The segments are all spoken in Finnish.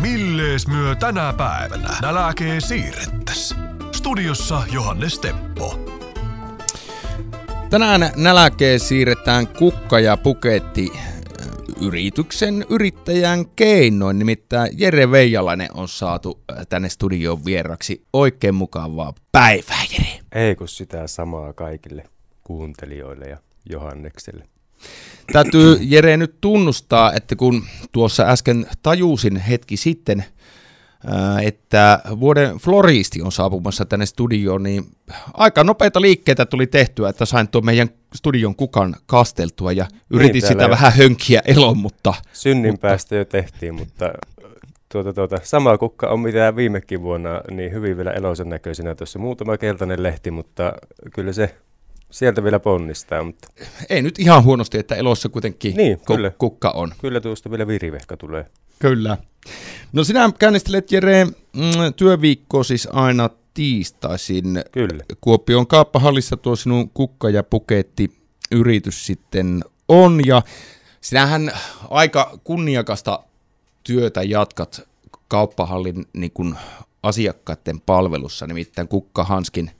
Millees myö tänä päivänä nälkee siirrettäs? Studiossa Johannes Teppo. Tänään nälkeen siirretään kukka ja puketti äh, yrityksen yrittäjän keinoin. Nimittäin Jere Veijalainen on saatu äh, tänne studioon vieraksi. Oikein mukavaa päivää, Jere. Ei kun sitä samaa kaikille kuuntelijoille ja Johannekselle. Täytyy Jere nyt tunnustaa, että kun tuossa äsken tajusin hetki sitten, että vuoden floristi on saapumassa tänne studioon, niin aika nopeita liikkeitä tuli tehtyä, että sain tuon meidän studion kukan kasteltua ja yritin niin, sitä vähän hönkiä elon, mutta... Synnin mutta... päästä jo tehtiin, mutta tuota, tuota, sama kukka on mitä viimekin vuonna, niin hyvin vielä eloisen näköisenä tuossa. Muutama keltainen lehti, mutta kyllä se sieltä vielä ponnistaa. Mutta... Ei nyt ihan huonosti, että elossa kuitenkin niin, kyllä. kukka on. Kyllä tuosta vielä virivehka tulee. Kyllä. No sinä käynnistelet Jere mm, työviikko siis aina tiistaisin. Kyllä. Kuopion kaappahallissa tuo sinun kukka- ja puketti yritys sitten on ja sinähän aika kunniakasta työtä jatkat kauppahallin niin kuin asiakkaiden palvelussa, nimittäin Kukka Hanskin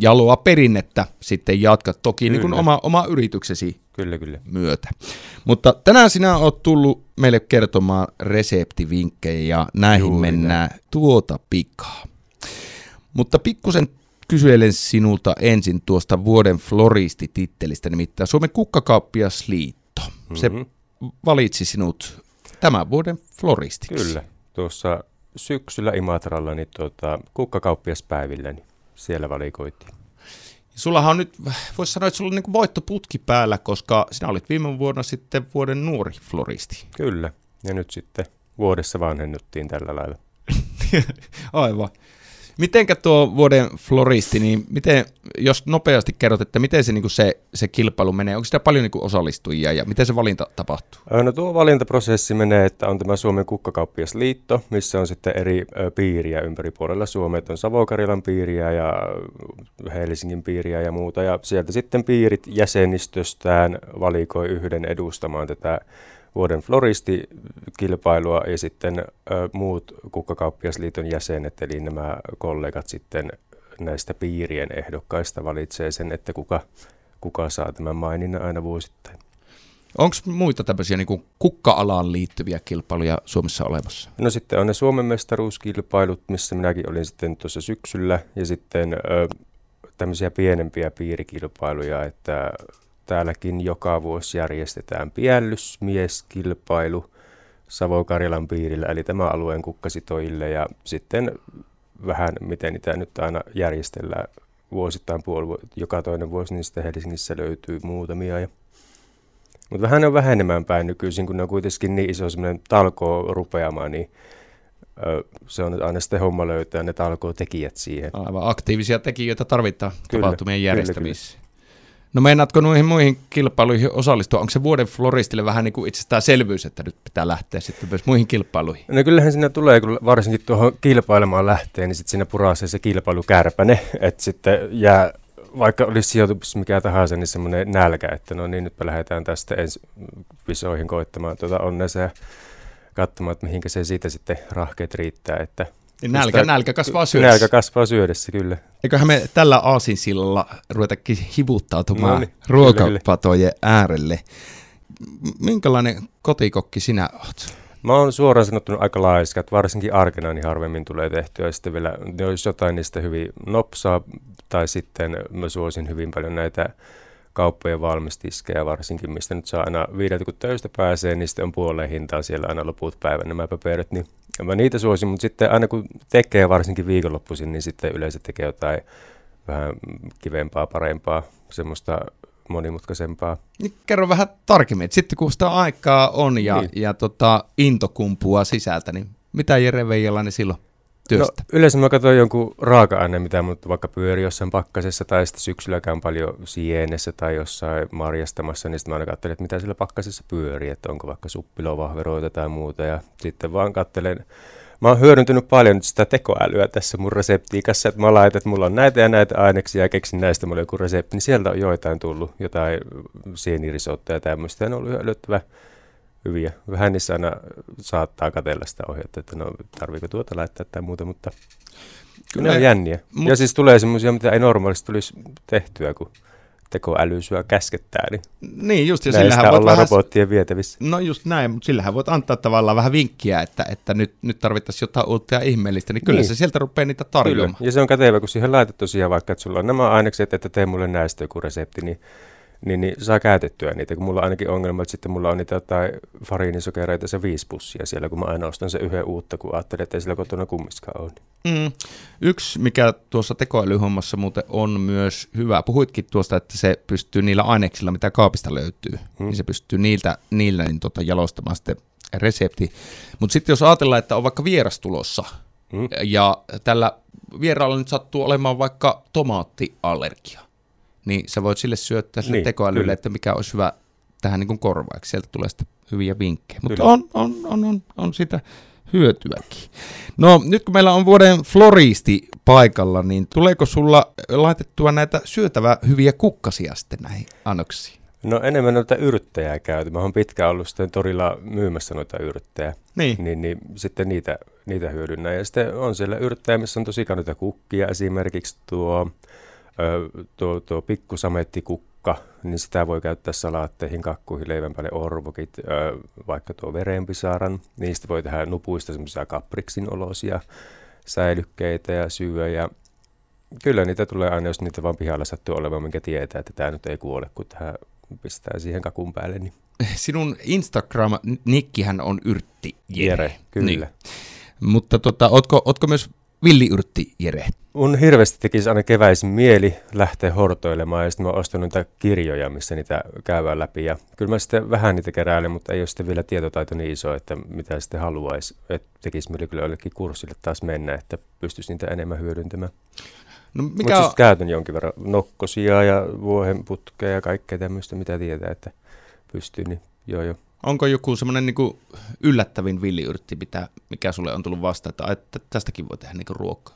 jaloa perinnettä sitten jatkat, toki niin kuin oma, oma yrityksesi kyllä, kyllä. myötä. Mutta tänään sinä olet tullut meille kertomaan reseptivinkkejä ja näihin Juuri mennään näin. tuota pikaa. Mutta pikkusen kyselen sinulta ensin tuosta vuoden floristitittelistä, nimittäin Suomen kukkakauppiasliitto. Mm-hmm. Se valitsi sinut tämän vuoden floristiksi. Kyllä, tuossa syksyllä Imatralla niin tuota, kukkakauppiaspäivillä niin siellä valikoitiin. Sullahan on nyt, voisi sanoa, että sulla on niin voittoputki päällä, koska sinä olit viime vuonna sitten vuoden nuori floristi. Kyllä, ja nyt sitten vuodessa vanhennuttiin tällä lailla. Aivan. Mitenkä tuo vuoden floristi, niin miten, jos nopeasti kerrot, että miten se, niin se, se kilpailu menee, onko sitä paljon niin osallistujia ja miten se valinta tapahtuu? No tuo valintaprosessi menee, että on tämä Suomen kukkakauppiasliitto, missä on sitten eri piiriä ympäri puolella Suomea, on Savo-Karjalan piiriä ja Helsingin piiriä ja muuta, ja sieltä sitten piirit jäsenistöstään valikoi yhden edustamaan tätä vuoden floristikilpailua ja sitten muut kukkakauppiasliiton jäsenet, eli nämä kollegat sitten näistä piirien ehdokkaista valitsee sen, että kuka, kuka saa tämän maininnan aina vuosittain. Onko muita tämmöisiä niin kukka-alaan liittyviä kilpailuja Suomessa olemassa? No sitten on ne Suomen mestaruuskilpailut, missä minäkin olin sitten tuossa syksyllä, ja sitten ö, tämmöisiä pienempiä piirikilpailuja, että Täälläkin joka vuosi järjestetään piellysmieskilpailu Savo-Karjalan piirillä, eli tämä alueen kukkasitoille, ja sitten vähän miten niitä nyt aina järjestellään vuosittain puoli, joka toinen vuosi, niin sitten Helsingissä löytyy muutamia. Ja mutta vähän on vähenemään päin nykyisin, kun ne on kuitenkin niin iso semmoinen talkoo rupeamaan, niin se on aina sitten homma löytää ne talkoo tekijät siihen. Aivan aktiivisia tekijöitä tarvitaan kyllä, tapahtumien järjestämiseen. Kyllä, kyllä. No meinaatko noihin muihin kilpailuihin osallistua? Onko se vuoden floristille vähän niin kuin itsestäänselvyys, että nyt pitää lähteä sitten myös muihin kilpailuihin? No kyllähän siinä tulee, kun varsinkin tuohon kilpailemaan lähtee, niin sitten siinä purasee se kilpailukärpäne, että sitten jää, vaikka olisi sijoitus mikä tahansa, niin semmoinen nälkä, että no niin, nytpä lähdetään tästä ensi visoihin koittamaan tuota onnesa ja katsomaan, että mihinkä se siitä sitten rahkeet riittää, että niin nälkä, nälkä kasvaa syödessä. Nälkä kasvaa syödessä, kyllä. Eiköhän me tällä aasinsillalla ruvetakin hivuttautumaan no niin, ruokapatojen kyllä. äärelle. Minkälainen kotikokki sinä olet? Mä oon suoraan sanottuna aika laiska, että varsinkin arkena niin harvemmin tulee tehtyä. Ja sitten vielä, jos jotain niistä hyvin nopsaa, tai sitten mä suosin hyvin paljon näitä kauppojen valmistiskejä varsinkin, mistä nyt saa aina viideltä, kun töistä pääsee, niin sitten on puoleen hintaa siellä aina loput päivän nämä paperit, niin mä niitä suosin, mutta sitten aina kun tekee varsinkin viikonloppuisin, niin sitten yleensä tekee jotain vähän kivempaa, parempaa, semmoista monimutkaisempaa. Niin kerro vähän tarkemmin, että sitten kun sitä aikaa on ja, niin. ja tota, into kumpua sisältä, niin mitä Jere Veijalainen silloin työstä? No, yleensä mä katson jonkun raaka-aine, mitä mut vaikka pyöri jossain pakkasessa tai sitten syksylläkään paljon sienessä tai jossain marjastamassa, niin sitten mä aina katselen, että mitä sillä pakkasessa pyörii, että onko vaikka suppilovahveroita tai muuta. Ja sitten vaan katselen. Mä oon hyödyntänyt paljon sitä tekoälyä tässä mun reseptiikassa, että mä laitan, että mulla on näitä ja näitä aineksia ja keksin näistä. Mulle joku resepti, niin sieltä on joitain tullut, jotain sienirisottoa ja tämmöistä, ja on ollut yllättävän hyviä. Vähän niissä aina saattaa katella sitä ohjetta, että no tarviiko tuota laittaa tai muuta, mutta kyllä ne on jänniä. Mut... Ja siis tulee semmoisia, mitä ei normaalisti tulisi tehtyä, kun tekoäly syö käskettää, niin, niin just, ja sillähän voit vähän, robottien vietävissä. No just näin, mutta sillähän voit antaa tavallaan vähän vinkkiä, että, että nyt, nyt tarvittaisiin jotain uutta ja ihmeellistä, niin kyllä niin. se sieltä rupeaa niitä tarjoamaan. Kyllä. Ja se on kätevä, kun siihen laitat tosiaan vaikka, että sulla on nämä ainekset, että tee mulle näistä joku resepti, niin niin, niin saa käytettyä niitä, kun mulla on ainakin ongelma, että sitten mulla on niitä jotain fariinisokereita se viisi pussia siellä, kun mä aina ostan se yhden uutta, kun ajattelin, että ei sillä kotona kummiskaan ole. Mm. Yksi, mikä tuossa tekoälyhommassa muuten on myös hyvä, puhuitkin tuosta, että se pystyy niillä aineksilla, mitä kaapista löytyy, mm. niin se pystyy niiltä, niillä niin tota, jalostamaan sitten resepti. Mutta sitten jos ajatellaan, että on vaikka vieras tulossa, mm. ja tällä vieraalla nyt sattuu olemaan vaikka tomaattiallergia, niin sä voit sille syöttää sille niin, tekoälylle, kyllä. että mikä olisi hyvä tähän niin korvaaksi. Sieltä tulee sitten hyviä vinkkejä. Mutta on, on, on, on, on sitä hyötyäkin. No nyt kun meillä on vuoden floristi paikalla, niin tuleeko sulla laitettua näitä syötävää hyviä kukkasia sitten näihin annoksiin? No enemmän noita yrttejä käyty. Mä oon pitkään ollut sitten torilla myymässä noita yrttejä. Niin. Niin, niin sitten niitä, niitä hyödynnän. Ja sitten on siellä yrttejä, missä on tosi noita kukkia. Esimerkiksi tuo tuo, tuo pikkusamettikukka, niin sitä voi käyttää salaatteihin, kakkuihin, leivän päälle orvokit, vaikka tuo verenpisaran. Niistä voi tehdä nupuista semmoisia kapriksin olosia säilykkeitä ja syödä. Ja kyllä niitä tulee aina, jos niitä vaan pihalla sattuu olemaan, minkä tietää, että tämä nyt ei kuole, kun tähän pistää siihen kakun päälle. Niin. Sinun Instagram-nikkihän on Yrtti Jere. Jere kyllä. Niin. Mutta tota, ootko, ootko myös villiyrtti Jere? Mun hirveästi tekisi aina keväisin mieli lähteä hortoilemaan ja sitten mä ostan niitä kirjoja, missä niitä käydään läpi. Ja kyllä mä sitten vähän niitä keräilen, mutta ei ole sitten vielä tietotaito niin iso, että mitä sitten haluaisi. Että tekisi mieli kyllä jollekin kurssille taas mennä, että pystyisi niitä enemmän hyödyntämään. No mikä Mutta siis käytän jonkin verran nokkosia ja vuohenputkeja ja kaikkea tämmöistä, mitä tietää, että pystyy, niin joo joo. Onko joku semmoinen niin yllättävin villiyrtti, mitä, mikä sulle on tullut vastaan, että, että tästäkin voi tehdä niin ruokaa?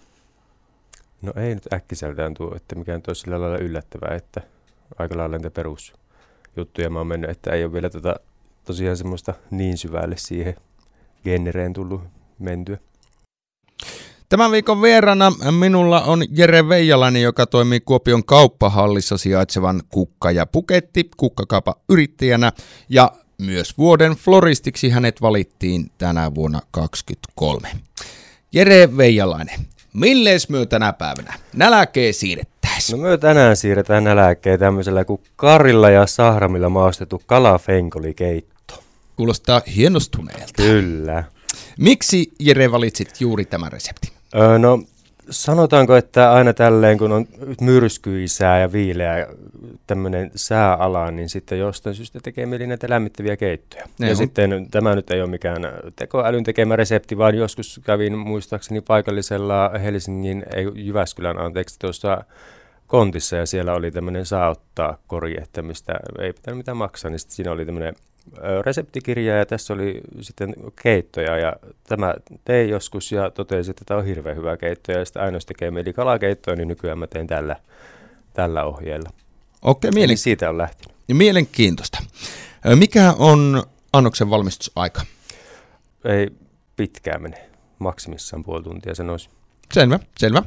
No ei nyt äkkiseltään tuo, että mikään toisi sillä lailla yllättävää, että aika lailla niitä perusjuttuja mä oon mennyt, että ei ole vielä tota, tosiaan semmoista niin syvälle siihen genereen tullut mentyä. Tämän viikon vierana minulla on Jere Veijalainen, joka toimii Kuopion kauppahallissa sijaitsevan kukka- ja puketti kukkakaapa yrittäjänä ja myös vuoden floristiksi hänet valittiin tänä vuonna 2023. Jere Veijalainen, Millees myö tänä päivänä nälkeen siirrettäisiin? No myö tänään siirretään nälkeen tämmöisellä kuin karilla ja sahramilla maastettu kalafenkolikeitto. Kuulostaa hienostuneelta. Kyllä. Miksi Jere valitsit juuri tämän reseptin? Öö, no sanotaanko, että aina tälleen, kun on myrskyisää ja viileä tämmöinen sääala, niin sitten jostain syystä tekee mieli näitä lämmittäviä keittoja. Ne ja on. sitten tämä nyt ei ole mikään tekoälyn tekemä resepti, vaan joskus kävin muistaakseni paikallisella Helsingin, ei Jyväskylän anteeksi, tuossa kontissa ja siellä oli tämmöinen saattaa kori, että mistä ei pitänyt mitään maksaa, niin sitten siinä oli tämmöinen reseptikirja ja tässä oli sitten keittoja ja tämä tein joskus ja totesin, että tämä on hirveän hyvä keitto ja sitten ainoastaan tekee mieli kalakeittoa, niin nykyään mä teen tällä, tällä ohjeella. Okei, mielen... Eli siitä on lähtenyt. Mielenkiintoista. Mikä on annoksen valmistusaika? Ei pitkään mene, maksimissaan puoli tuntia sanoisin. Selvä, selvä.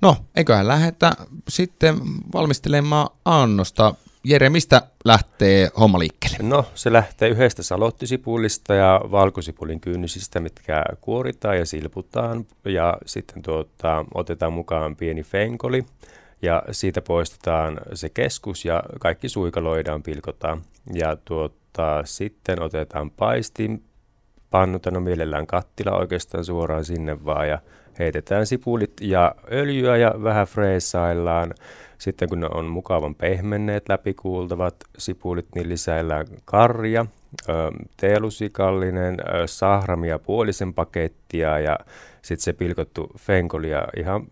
No, eiköhän lähdetä sitten valmistelemaan annosta. Jere, mistä lähtee homma liikkeelle? No, se lähtee yhdestä salottisipulista ja valkosipulin kynnysistä, mitkä kuoritaan ja silputaan. Ja sitten tuota, otetaan mukaan pieni fenkoli ja siitä poistetaan se keskus ja kaikki suikaloidaan, pilkotaan. Ja tuota, sitten otetaan paistin, pannuta, no mielellään kattila oikeastaan suoraan sinne vaan ja heitetään sipulit ja öljyä ja vähän freesaillaan. Sitten kun ne on mukavan pehmenneet läpikuultavat sipulit, niin lisäillään karja, teelusikallinen, sahramia puolisen pakettia ja sitten se pilkottu fenkolia ihan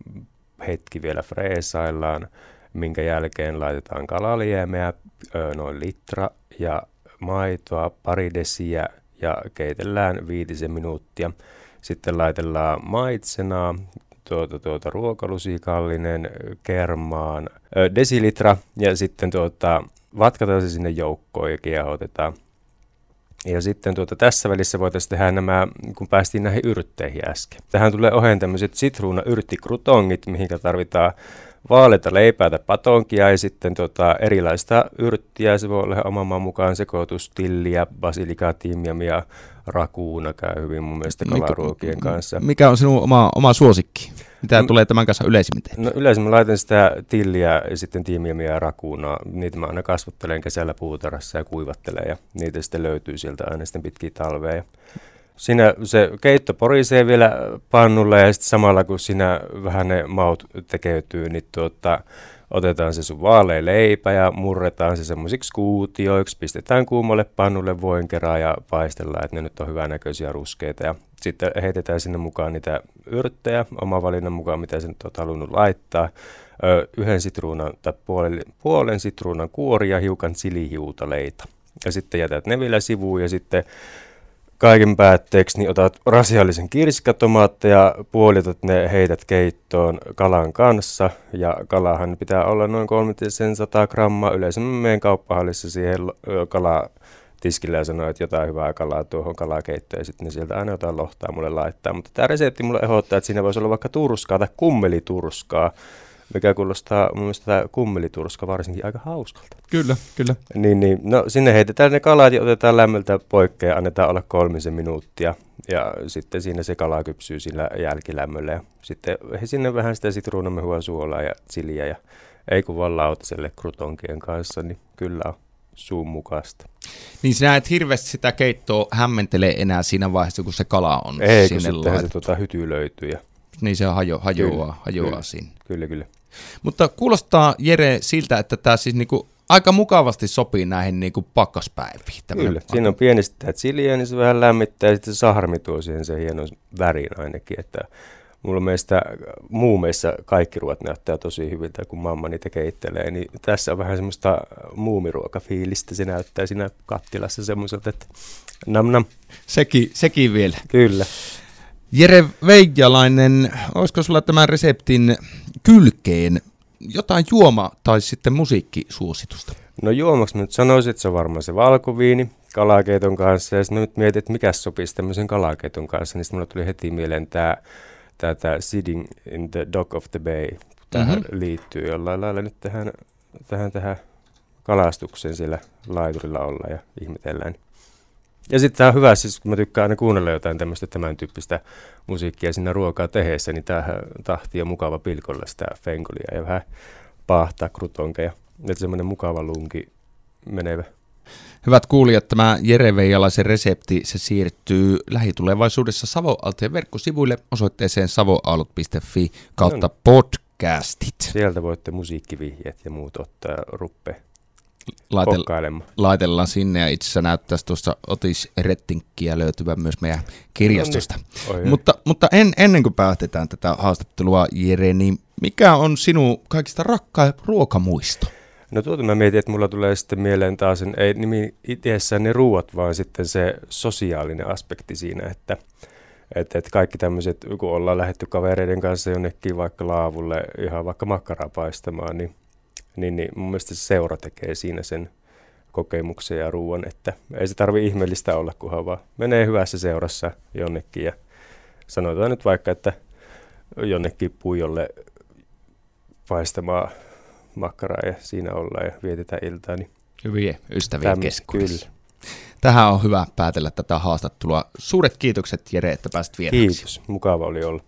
hetki vielä freesaillaan, minkä jälkeen laitetaan kalaliemeä, noin litra ja maitoa, pari desiä ja keitellään viitisen minuuttia. Sitten laitellaan maitsenaa, tuota, tuota, ruokalusikallinen, kermaan, ö, desilitra ja sitten tuota, vatkataan se sinne joukkoon ja kiehotetaan. Ja sitten tuota, tässä välissä voitaisiin tehdä nämä, kun päästiin näihin yrtteihin äsken. Tähän tulee oheen tämmöiset sitruuna-yrttikrutongit, mihinkä tarvitaan vaaleita leipää tai patonkia ja sitten tota, erilaista yrttiä. Se voi olla oman maan mukaan sekoitus, tilliä, basilikaa, timjamia, rakuuna käy hyvin mun mielestä kalaruokien kanssa. Mikä on sinun oma, oma suosikki? Mitä no, tulee tämän kanssa yleisimmin No yleisimmin laitan sitä tilliä ja sitten tiimiä ja rakuunaa. Niitä mä aina kasvattelen kesällä puutarassa ja kuivattelen ja niitä sitten löytyy sieltä aina sitten pitkiä talveja. Siinä se keitto porisee vielä pannulle ja sitten samalla kun siinä vähän ne maut tekeytyy, niin tuota, otetaan se sun vaalea leipä ja murretaan se semmoisiksi kuutioiksi, pistetään kuumalle pannulle voin kerran ja paistellaan, että ne nyt on hyvänäköisiä ruskeita. Ja sitten heitetään sinne mukaan niitä yrttejä, oma valinnan mukaan, mitä sen olet halunnut laittaa. Ö, yhden sitruunan tai puolen, puolen sitruunan kuori ja hiukan chilihiutaleita. Ja sitten jätät ne vielä sivuun ja sitten kaiken päätteeksi niin otat rasiallisen kirsikatomaatteja, puolitat ne, heität keittoon kalan kanssa. Ja kalahan pitää olla noin 300 grammaa. Yleensä menen kauppahallissa siihen kalaa tiskille ja sanoo, että jotain hyvää kalaa tuohon kalakeittoon ja sitten ne sieltä aina jotain lohtaa mulle laittaa. Mutta tämä resepti mulle ehdottaa, että siinä voisi olla vaikka turskaa tai kummeliturskaa mikä kuulostaa mun mielestä tämä kummeliturska varsinkin aika hauskalta. Kyllä, kyllä. Niin, niin. No sinne heitetään ne kalat ja otetaan lämmöltä poikkeen ja annetaan olla kolmisen minuuttia. Ja sitten siinä se kala kypsyy sillä jälkilämmöllä. Ja sitten sinne vähän sitä sitruunamehua, suolaa ja chiliä ja ei kun vaan lautaselle krutonkien kanssa, niin kyllä on suun mukaista. Niin sinä et hirveästi sitä keittoa hämmentele enää siinä vaiheessa, kun se kala on Ei, sinne kun sitten se tota, hyty löytyy ja niin se hajo, hajoaa, kyllä, hajoaa kyllä, siinä. Kyllä, kyllä. Mutta kuulostaa Jere siltä, että tämä siis niinku aika mukavasti sopii näihin niinku pakkaspäiviin. Kyllä, siinä on pienesti tämä chiliä, niin se vähän lämmittää ja sitten se saharmi tuo siihen se hienon värin ainakin, että mulla mielestä muumeissa kaikki ruoat näyttää tosi hyviltä, kun mamma niitä keittelee, niin tässä on vähän semmoista muumiruokafiilistä, se näyttää siinä kattilassa semmoiselta, että nam nam. Sekin, sekin vielä. Kyllä. Jere Veijalainen, olisiko sulla tämän reseptin kylkeen jotain juoma- tai sitten musiikkisuositusta? No juomaksi nyt sanoisin, että se on varmaan se valkoviini kalakeiton kanssa. Ja sitten nyt mietin, että mikä sopisi tämmöisen kalakeiton kanssa, niin sitten mulle tuli heti mieleen tämä, tämä, tämä Sitting in the Dock of the Bay. Tähän mm-hmm. liittyy jollain lailla nyt tähän, tähän, tähän kalastukseen siellä laiturilla olla ja ihmetellään. Ja sitten tämä on hyvä, siis kun mä tykkään aina kuunnella jotain tämmöistä tämän tyyppistä musiikkia siinä ruokaa tehdessä, niin tämähän tahti on mukava pilkolla sitä fengolia ja vähän paahtaa krutonkeja. Että semmoinen mukava lunki menevä. Hyvät kuulijat, tämä Jere Veijalaisen resepti, se siirtyy lähitulevaisuudessa Savoaltojen verkkosivuille osoitteeseen savoaalot.fi kautta no. podcastit. Sieltä voitte musiikkivihjeet ja muut ottaa ruppe Laitel- laitellaan sinne ja itse asiassa näyttäisi tuossa Otis Rettinkkiä löytyvän myös meidän kirjastosta. No niin. mutta, mutta en, ennen kuin päätetään tätä haastattelua, Jere, niin mikä on sinun kaikista rakkain ruokamuisto? No tuota mä mietin, että mulla tulee sitten mieleen taas, ei nimi itsessään ne ruuat, vaan sitten se sosiaalinen aspekti siinä, että että et kaikki tämmöiset, kun ollaan lähetty kavereiden kanssa jonnekin vaikka laavulle ihan vaikka makkaraa paistamaan, niin niin, niin mun mielestä se seura tekee siinä sen kokemuksen ja ruoan, että ei se tarvi ihmeellistä olla, kunhan vaan menee hyvässä seurassa jonnekin ja sanotaan nyt vaikka, että jonnekin puijolle paistamaan makkaraa ja siinä ollaan ja vietetään iltaa. Niin Hyviä ystäviä keskuudessa. Tähän on hyvä päätellä tätä haastattelua. Suuret kiitokset Jere, että pääsit vieraksi. Kiitos, mukava oli olla.